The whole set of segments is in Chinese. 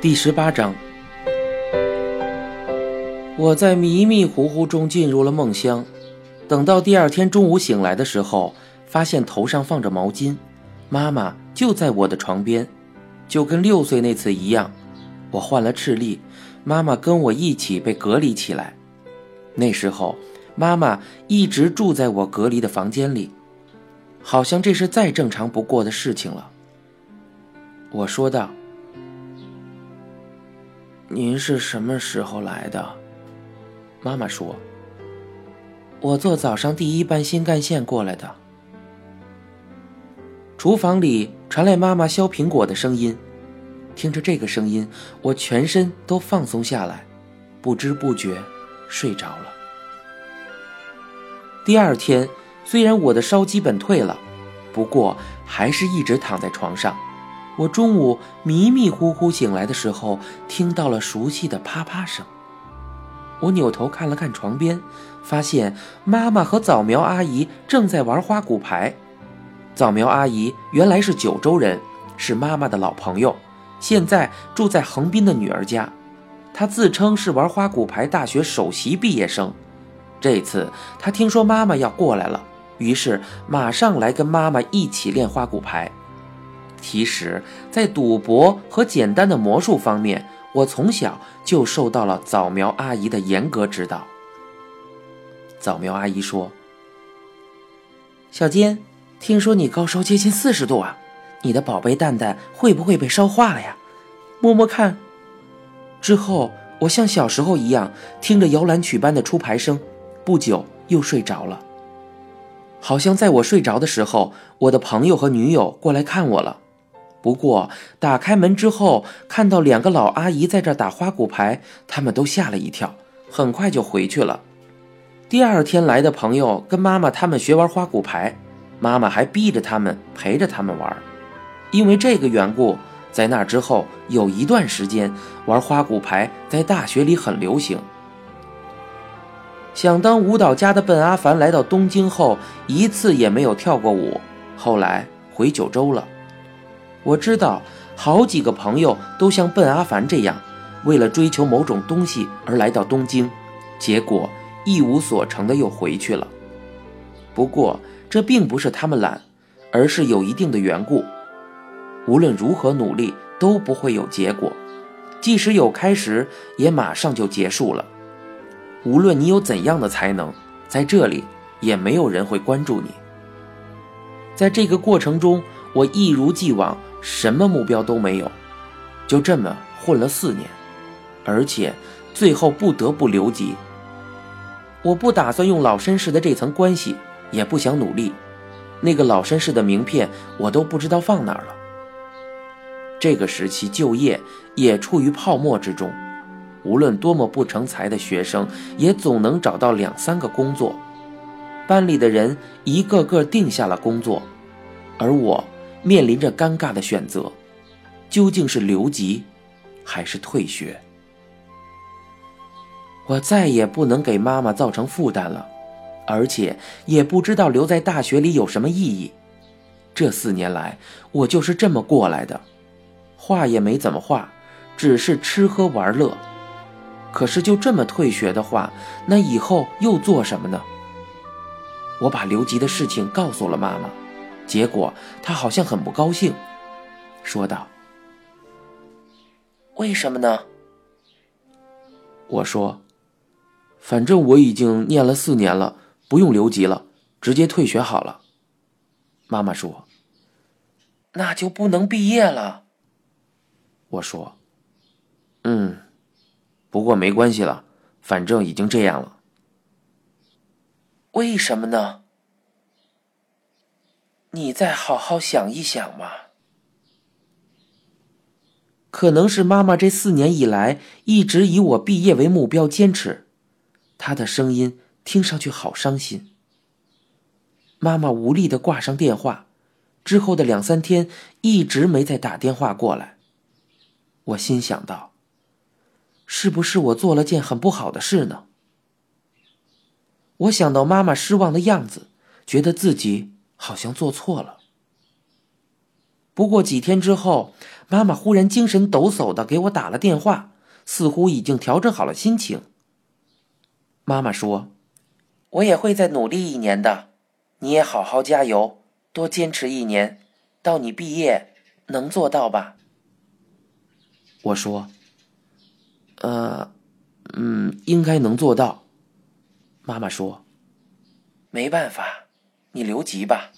第十八章，我在迷迷糊糊中进入了梦乡。等到第二天中午醒来的时候，发现头上放着毛巾，妈妈就在我的床边，就跟六岁那次一样。我患了赤痢，妈妈跟我一起被隔离起来。那时候，妈妈一直住在我隔离的房间里，好像这是再正常不过的事情了。我说道。您是什么时候来的？妈妈说：“我坐早上第一班新干线过来的。”厨房里传来妈妈削苹果的声音，听着这个声音，我全身都放松下来，不知不觉睡着了。第二天，虽然我的烧基本退了，不过还是一直躺在床上。我中午迷迷糊糊醒来的时候，听到了熟悉的啪啪声。我扭头看了看床边，发现妈妈和早苗阿姨正在玩花骨牌。早苗阿姨原来是九州人，是妈妈的老朋友，现在住在横滨的女儿家。她自称是玩花骨牌大学首席毕业生。这次她听说妈妈要过来了，于是马上来跟妈妈一起练花骨牌。其实，在赌博和简单的魔术方面，我从小就受到了早苗阿姨的严格指导。早苗阿姨说：“小坚，听说你高烧接近四十度啊，你的宝贝蛋蛋会不会被烧化了呀？摸摸看。”之后，我像小时候一样，听着摇篮曲般的出牌声，不久又睡着了。好像在我睡着的时候，我的朋友和女友过来看我了。不过，打开门之后，看到两个老阿姨在这打花骨牌，他们都吓了一跳，很快就回去了。第二天来的朋友跟妈妈他们学玩花骨牌，妈妈还逼着他们陪着他们玩。因为这个缘故，在那之后有一段时间，玩花骨牌在大学里很流行。想当舞蹈家的笨阿凡来到东京后，一次也没有跳过舞，后来回九州了。我知道好几个朋友都像笨阿凡这样，为了追求某种东西而来到东京，结果一无所成的又回去了。不过这并不是他们懒，而是有一定的缘故。无论如何努力都不会有结果，即使有开始，也马上就结束了。无论你有怎样的才能，在这里也没有人会关注你。在这个过程中，我一如既往。什么目标都没有，就这么混了四年，而且最后不得不留级。我不打算用老绅士的这层关系，也不想努力。那个老绅士的名片我都不知道放哪儿了。这个时期就业也处于泡沫之中，无论多么不成才的学生，也总能找到两三个工作。班里的人一个个定下了工作，而我。面临着尴尬的选择，究竟是留级，还是退学？我再也不能给妈妈造成负担了，而且也不知道留在大学里有什么意义。这四年来，我就是这么过来的，画也没怎么画，只是吃喝玩乐。可是就这么退学的话，那以后又做什么呢？我把留级的事情告诉了妈妈。结果他好像很不高兴，说道：“为什么呢？”我说：“反正我已经念了四年了，不用留级了，直接退学好了。”妈妈说：“那就不能毕业了。”我说：“嗯，不过没关系了，反正已经这样了。”为什么呢？你再好好想一想嘛。可能是妈妈这四年以来一直以我毕业为目标坚持，她的声音听上去好伤心。妈妈无力的挂上电话，之后的两三天一直没再打电话过来。我心想到，是不是我做了件很不好的事呢？我想到妈妈失望的样子，觉得自己。好像做错了。不过几天之后，妈妈忽然精神抖擞的给我打了电话，似乎已经调整好了心情。妈妈说：“我也会再努力一年的，你也好好加油，多坚持一年，到你毕业能做到吧？”我说：“呃，嗯，应该能做到。”妈妈说：“没办法，你留级吧。”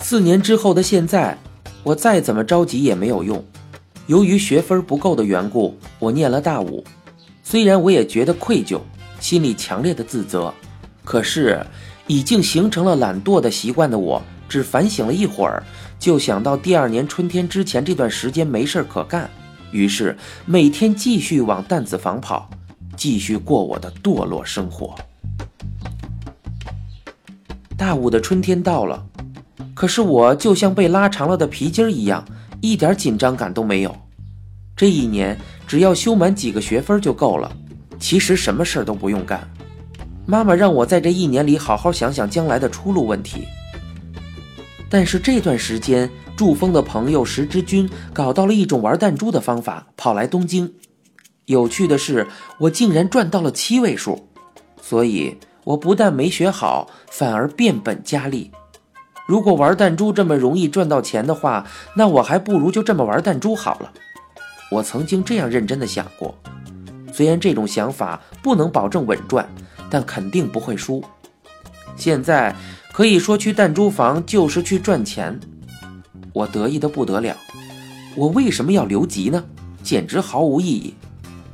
四年之后的现在，我再怎么着急也没有用。由于学分不够的缘故，我念了大五。虽然我也觉得愧疚，心里强烈的自责，可是已经形成了懒惰的习惯的我，只反省了一会儿，就想到第二年春天之前这段时间没事可干，于是每天继续往弹子房跑，继续过我的堕落生活。大五的春天到了，可是我就像被拉长了的皮筋儿一样。一点紧张感都没有。这一年只要修满几个学分就够了，其实什么事儿都不用干。妈妈让我在这一年里好好想想将来的出路问题。但是这段时间，祝峰的朋友石之君搞到了一种玩弹珠的方法，跑来东京。有趣的是，我竟然赚到了七位数，所以我不但没学好，反而变本加厉。如果玩弹珠这么容易赚到钱的话，那我还不如就这么玩弹珠好了。我曾经这样认真的想过，虽然这种想法不能保证稳赚，但肯定不会输。现在可以说去弹珠房就是去赚钱，我得意的不得了。我为什么要留级呢？简直毫无意义。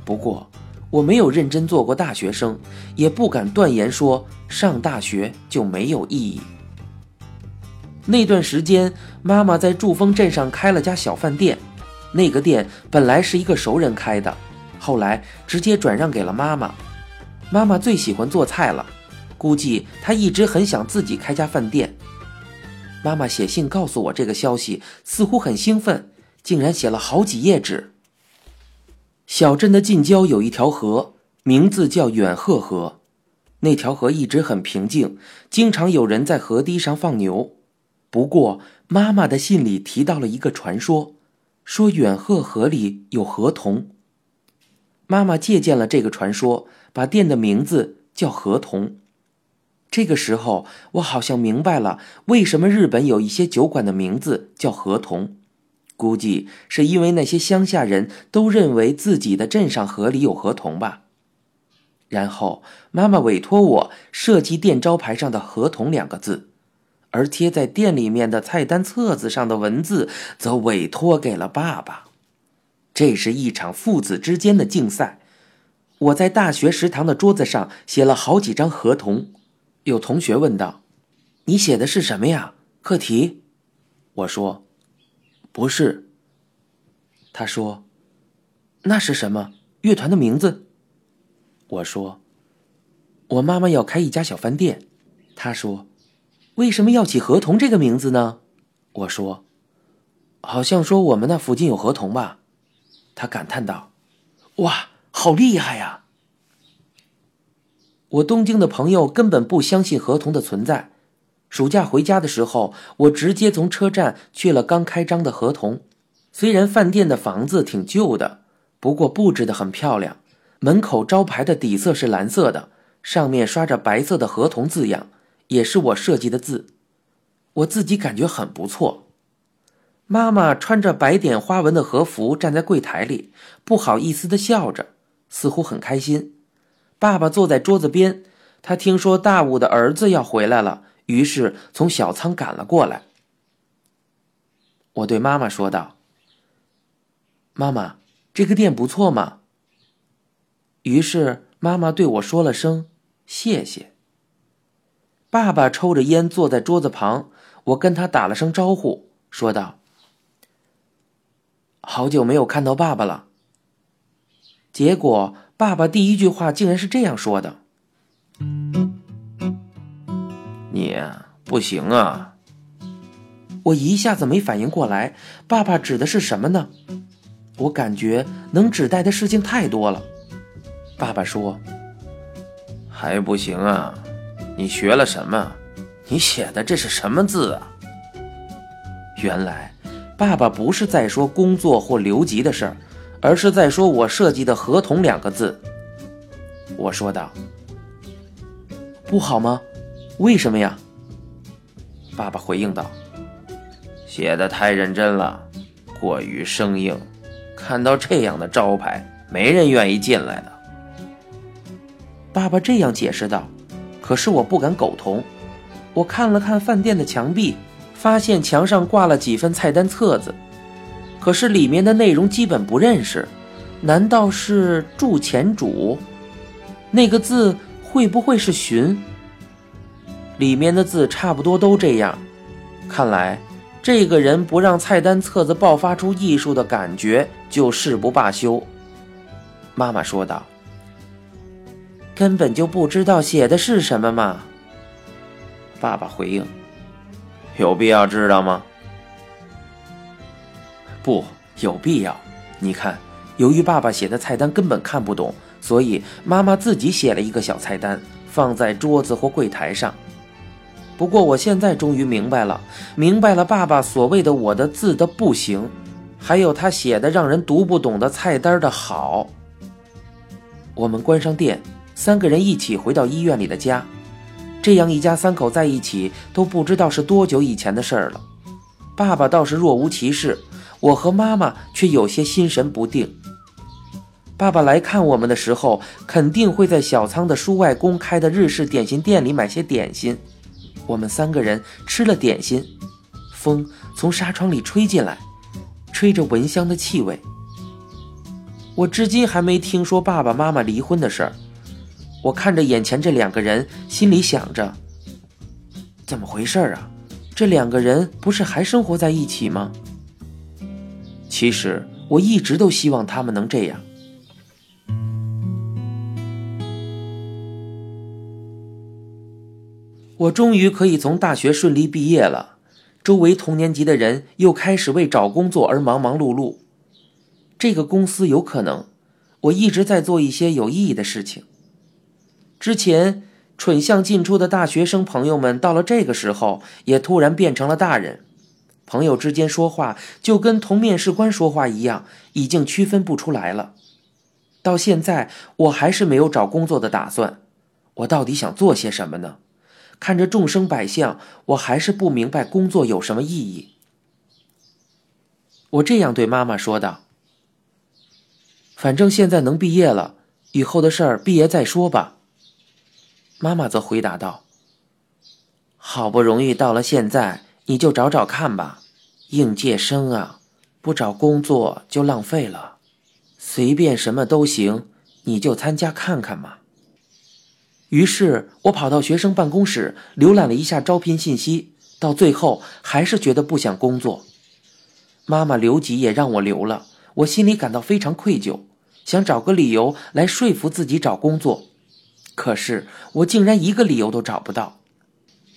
不过我没有认真做过大学生，也不敢断言说上大学就没有意义。那段时间，妈妈在祝丰镇上开了家小饭店。那个店本来是一个熟人开的，后来直接转让给了妈妈。妈妈最喜欢做菜了，估计她一直很想自己开家饭店。妈妈写信告诉我这个消息，似乎很兴奋，竟然写了好几页纸。小镇的近郊有一条河，名字叫远鹤河。那条河一直很平静，经常有人在河堤上放牛。不过，妈妈的信里提到了一个传说，说远鹤河里有河童。妈妈借鉴了这个传说，把店的名字叫河童。这个时候，我好像明白了为什么日本有一些酒馆的名字叫河童，估计是因为那些乡下人都认为自己的镇上河里有河童吧。然后，妈妈委托我设计店招牌上的“河童”两个字。而贴在店里面的菜单册子上的文字，则委托给了爸爸。这是一场父子之间的竞赛。我在大学食堂的桌子上写了好几张合同。有同学问道：“你写的是什么呀？课题？”我说：“不是。”他说：“那是什么？乐团的名字？”我说：“我妈妈要开一家小饭店。”他说。为什么要起河童这个名字呢？我说，好像说我们那附近有河童吧。他感叹道：“哇，好厉害呀！”我东京的朋友根本不相信合同的存在。暑假回家的时候，我直接从车站去了刚开张的合同。虽然饭店的房子挺旧的，不过布置的很漂亮。门口招牌的底色是蓝色的，上面刷着白色的合同字样。也是我设计的字，我自己感觉很不错。妈妈穿着白点花纹的和服站在柜台里，不好意思的笑着，似乎很开心。爸爸坐在桌子边，他听说大武的儿子要回来了，于是从小仓赶了过来。我对妈妈说道：“妈妈，这个店不错嘛。”于是妈妈对我说了声谢谢。爸爸抽着烟坐在桌子旁，我跟他打了声招呼，说道：“好久没有看到爸爸了。”结果，爸爸第一句话竟然是这样说的：“你不行啊！”我一下子没反应过来，爸爸指的是什么呢？我感觉能指代的事情太多了。爸爸说：“还不行啊。”你学了什么？你写的这是什么字啊？”原来，爸爸不是在说工作或留级的事儿，而是在说我设计的“合同”两个字。我说道：“不好吗？为什么呀？”爸爸回应道：“写的太认真了，过于生硬，看到这样的招牌，没人愿意进来的。”爸爸这样解释道。可是我不敢苟同。我看了看饭店的墙壁，发现墙上挂了几份菜单册子，可是里面的内容基本不认识。难道是祝前主？那个字会不会是寻？里面的字差不多都这样。看来这个人不让菜单册子爆发出艺术的感觉，就誓不罢休。妈妈说道。根本就不知道写的是什么嘛。爸爸回应：“有必要知道吗？”“不，有必要。你看，由于爸爸写的菜单根本看不懂，所以妈妈自己写了一个小菜单，放在桌子或柜台上。不过我现在终于明白了，明白了爸爸所谓的我的字的不行，还有他写的让人读不懂的菜单的好。”我们关上店。三个人一起回到医院里的家，这样一家三口在一起都不知道是多久以前的事儿了。爸爸倒是若无其事，我和妈妈却有些心神不定。爸爸来看我们的时候，肯定会在小仓的叔外公开的日式点心店里买些点心。我们三个人吃了点心，风从纱窗里吹进来，吹着蚊香的气味。我至今还没听说爸爸妈妈离婚的事儿。我看着眼前这两个人，心里想着：怎么回事啊？这两个人不是还生活在一起吗？其实我一直都希望他们能这样。我终于可以从大学顺利毕业了，周围同年级的人又开始为找工作而忙忙碌碌。这个公司有可能，我一直在做一些有意义的事情。之前蠢相尽出的大学生朋友们，到了这个时候也突然变成了大人。朋友之间说话就跟同面试官说话一样，已经区分不出来了。到现在我还是没有找工作的打算。我到底想做些什么呢？看着众生百相，我还是不明白工作有什么意义。我这样对妈妈说道：“反正现在能毕业了，以后的事儿毕业再说吧。”妈妈则回答道：“好不容易到了现在，你就找找看吧。应届生啊，不找工作就浪费了。随便什么都行，你就参加看看嘛。”于是，我跑到学生办公室浏览了一下招聘信息，到最后还是觉得不想工作。妈妈留级也让我留了，我心里感到非常愧疚，想找个理由来说服自己找工作。可是我竟然一个理由都找不到，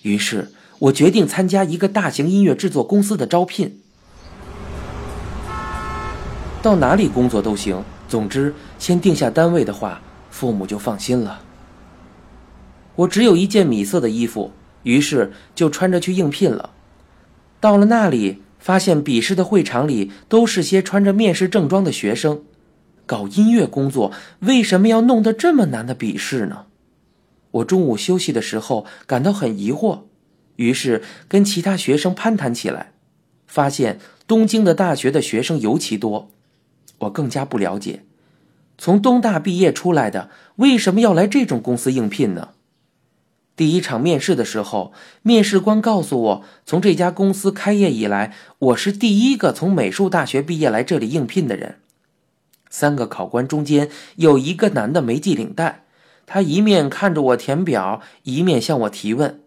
于是我决定参加一个大型音乐制作公司的招聘。到哪里工作都行，总之先定下单位的话，父母就放心了。我只有一件米色的衣服，于是就穿着去应聘了。到了那里，发现笔试的会场里都是些穿着面试正装的学生，搞音乐工作为什么要弄得这么难的笔试呢？我中午休息的时候感到很疑惑，于是跟其他学生攀谈起来，发现东京的大学的学生尤其多，我更加不了解，从东大毕业出来的为什么要来这种公司应聘呢？第一场面试的时候，面试官告诉我，从这家公司开业以来，我是第一个从美术大学毕业来这里应聘的人。三个考官中间有一个男的没系领带。他一面看着我填表，一面向我提问。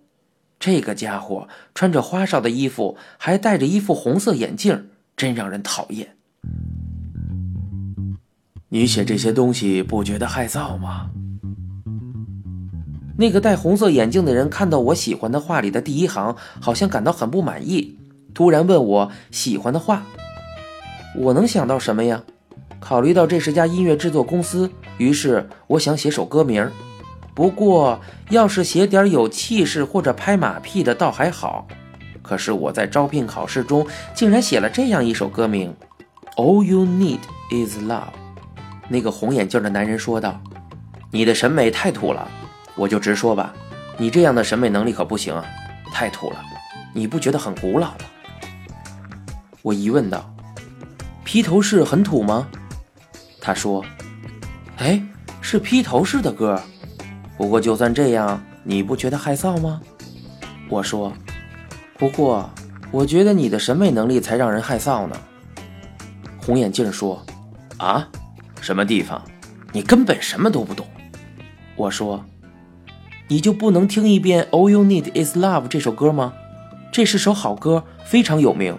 这个家伙穿着花哨的衣服，还戴着一副红色眼镜，真让人讨厌。你写这些东西不觉得害臊吗？那个戴红色眼镜的人看到我喜欢的画里的第一行，好像感到很不满意，突然问我喜欢的画。我能想到什么呀？考虑到这是家音乐制作公司，于是我想写首歌名。不过要是写点有气势或者拍马屁的倒还好。可是我在招聘考试中竟然写了这样一首歌名：All you need is love。那个红眼镜的男人说道：“你的审美太土了，我就直说吧，你这样的审美能力可不行啊，太土了，你不觉得很古老吗？”我疑问道：“披头士很土吗？”他说：“哎，是披头士的歌。不过就算这样，你不觉得害臊吗？”我说：“不过，我觉得你的审美能力才让人害臊呢。”红眼镜说：“啊，什么地方？你根本什么都不懂。”我说：“你就不能听一遍《All You Need Is Love》这首歌吗？这是首好歌，非常有名。”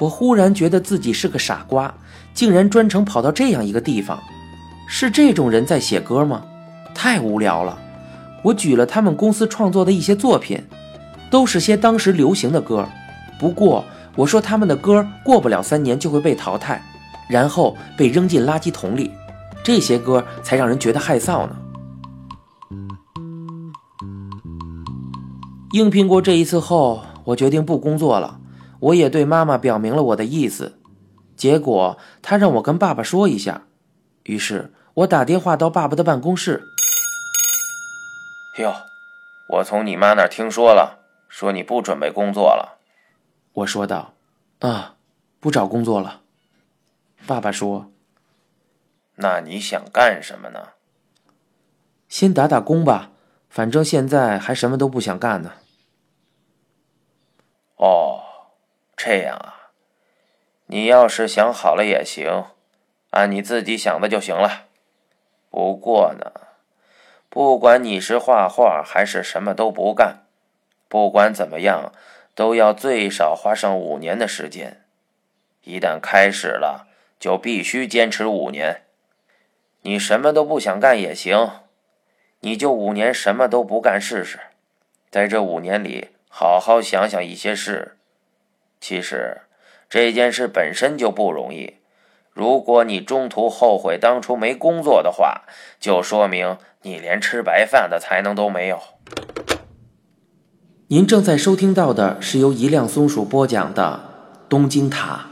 我忽然觉得自己是个傻瓜，竟然专程跑到这样一个地方。是这种人在写歌吗？太无聊了。我举了他们公司创作的一些作品，都是些当时流行的歌。不过我说他们的歌过不了三年就会被淘汰，然后被扔进垃圾桶里。这些歌才让人觉得害臊呢。应聘过这一次后，我决定不工作了。我也对妈妈表明了我的意思，结果她让我跟爸爸说一下。于是我打电话到爸爸的办公室。哟，我从你妈那儿听说了，说你不准备工作了。我说道：“啊，不找工作了。”爸爸说：“那你想干什么呢？”先打打工吧，反正现在还什么都不想干呢。哦。这样啊，你要是想好了也行，按你自己想的就行了。不过呢，不管你是画画还是什么都不干，不管怎么样，都要最少花上五年的时间。一旦开始了，就必须坚持五年。你什么都不想干也行，你就五年什么都不干试试，在这五年里好好想想一些事。其实，这件事本身就不容易。如果你中途后悔当初没工作的话，就说明你连吃白饭的才能都没有。您正在收听到的是由一辆松鼠播讲的《东京塔》。